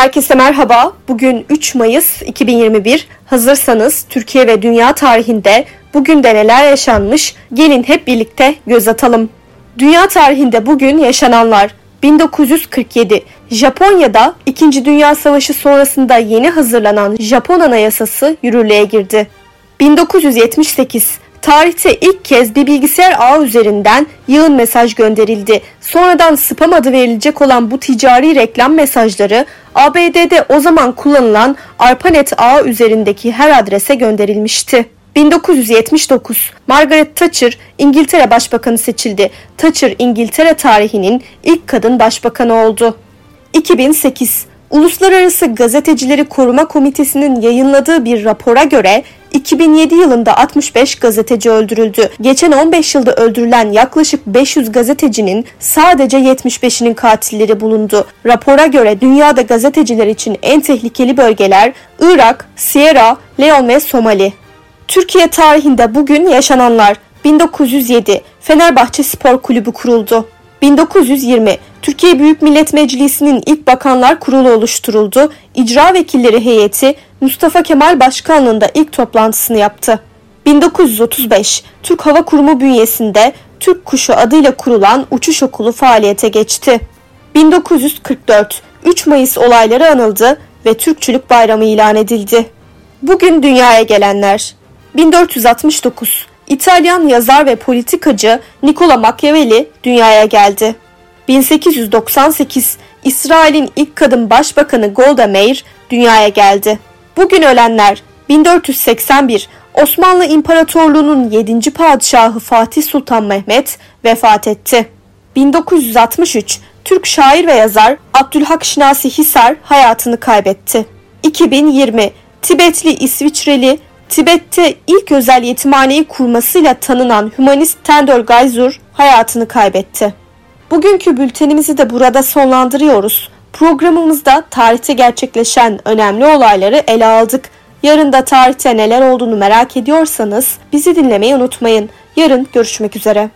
Herkese merhaba. Bugün 3 Mayıs 2021. Hazırsanız Türkiye ve dünya tarihinde bugün de neler yaşanmış? Gelin hep birlikte göz atalım. Dünya tarihinde bugün yaşananlar 1947 Japonya'da 2. Dünya Savaşı sonrasında yeni hazırlanan Japon Anayasası yürürlüğe girdi. 1978 Tarihte ilk kez bir bilgisayar ağı üzerinden yığın mesaj gönderildi. Sonradan spam adı verilecek olan bu ticari reklam mesajları ABD'de o zaman kullanılan ARPANET ağı üzerindeki her adrese gönderilmişti. 1979 Margaret Thatcher İngiltere Başbakanı seçildi. Thatcher İngiltere tarihinin ilk kadın başbakanı oldu. 2008 Uluslararası Gazetecileri Koruma Komitesi'nin yayınladığı bir rapora göre 2007 yılında 65 gazeteci öldürüldü. Geçen 15 yılda öldürülen yaklaşık 500 gazetecinin sadece 75'inin katilleri bulundu. Rapora göre dünyada gazeteciler için en tehlikeli bölgeler Irak, Sierra Leone ve Somali. Türkiye tarihinde bugün yaşananlar 1907 Fenerbahçe Spor Kulübü kuruldu. 1920 Türkiye Büyük Millet Meclisi'nin ilk bakanlar kurulu oluşturuldu. İcra vekilleri heyeti Mustafa Kemal başkanlığında ilk toplantısını yaptı. 1935 Türk Hava Kurumu bünyesinde Türk Kuşu adıyla kurulan uçuş okulu faaliyete geçti. 1944 3 Mayıs olayları anıldı ve Türkçülük Bayramı ilan edildi. Bugün dünyaya gelenler 1469 İtalyan yazar ve politikacı Nicola Machiavelli dünyaya geldi. 1898 İsrail'in ilk kadın başbakanı Golda Meir dünyaya geldi. Bugün ölenler 1481 Osmanlı İmparatorluğu'nun 7. padişahı Fatih Sultan Mehmet vefat etti. 1963 Türk şair ve yazar Abdülhak Şinasi Hisar hayatını kaybetti. 2020 Tibetli İsviçreli Tibet'te ilk özel yetimhaneyi kurmasıyla tanınan hümanist Tendor Gayzur hayatını kaybetti. Bugünkü bültenimizi de burada sonlandırıyoruz. Programımızda tarihte gerçekleşen önemli olayları ele aldık. Yarın da tarihte neler olduğunu merak ediyorsanız bizi dinlemeyi unutmayın. Yarın görüşmek üzere.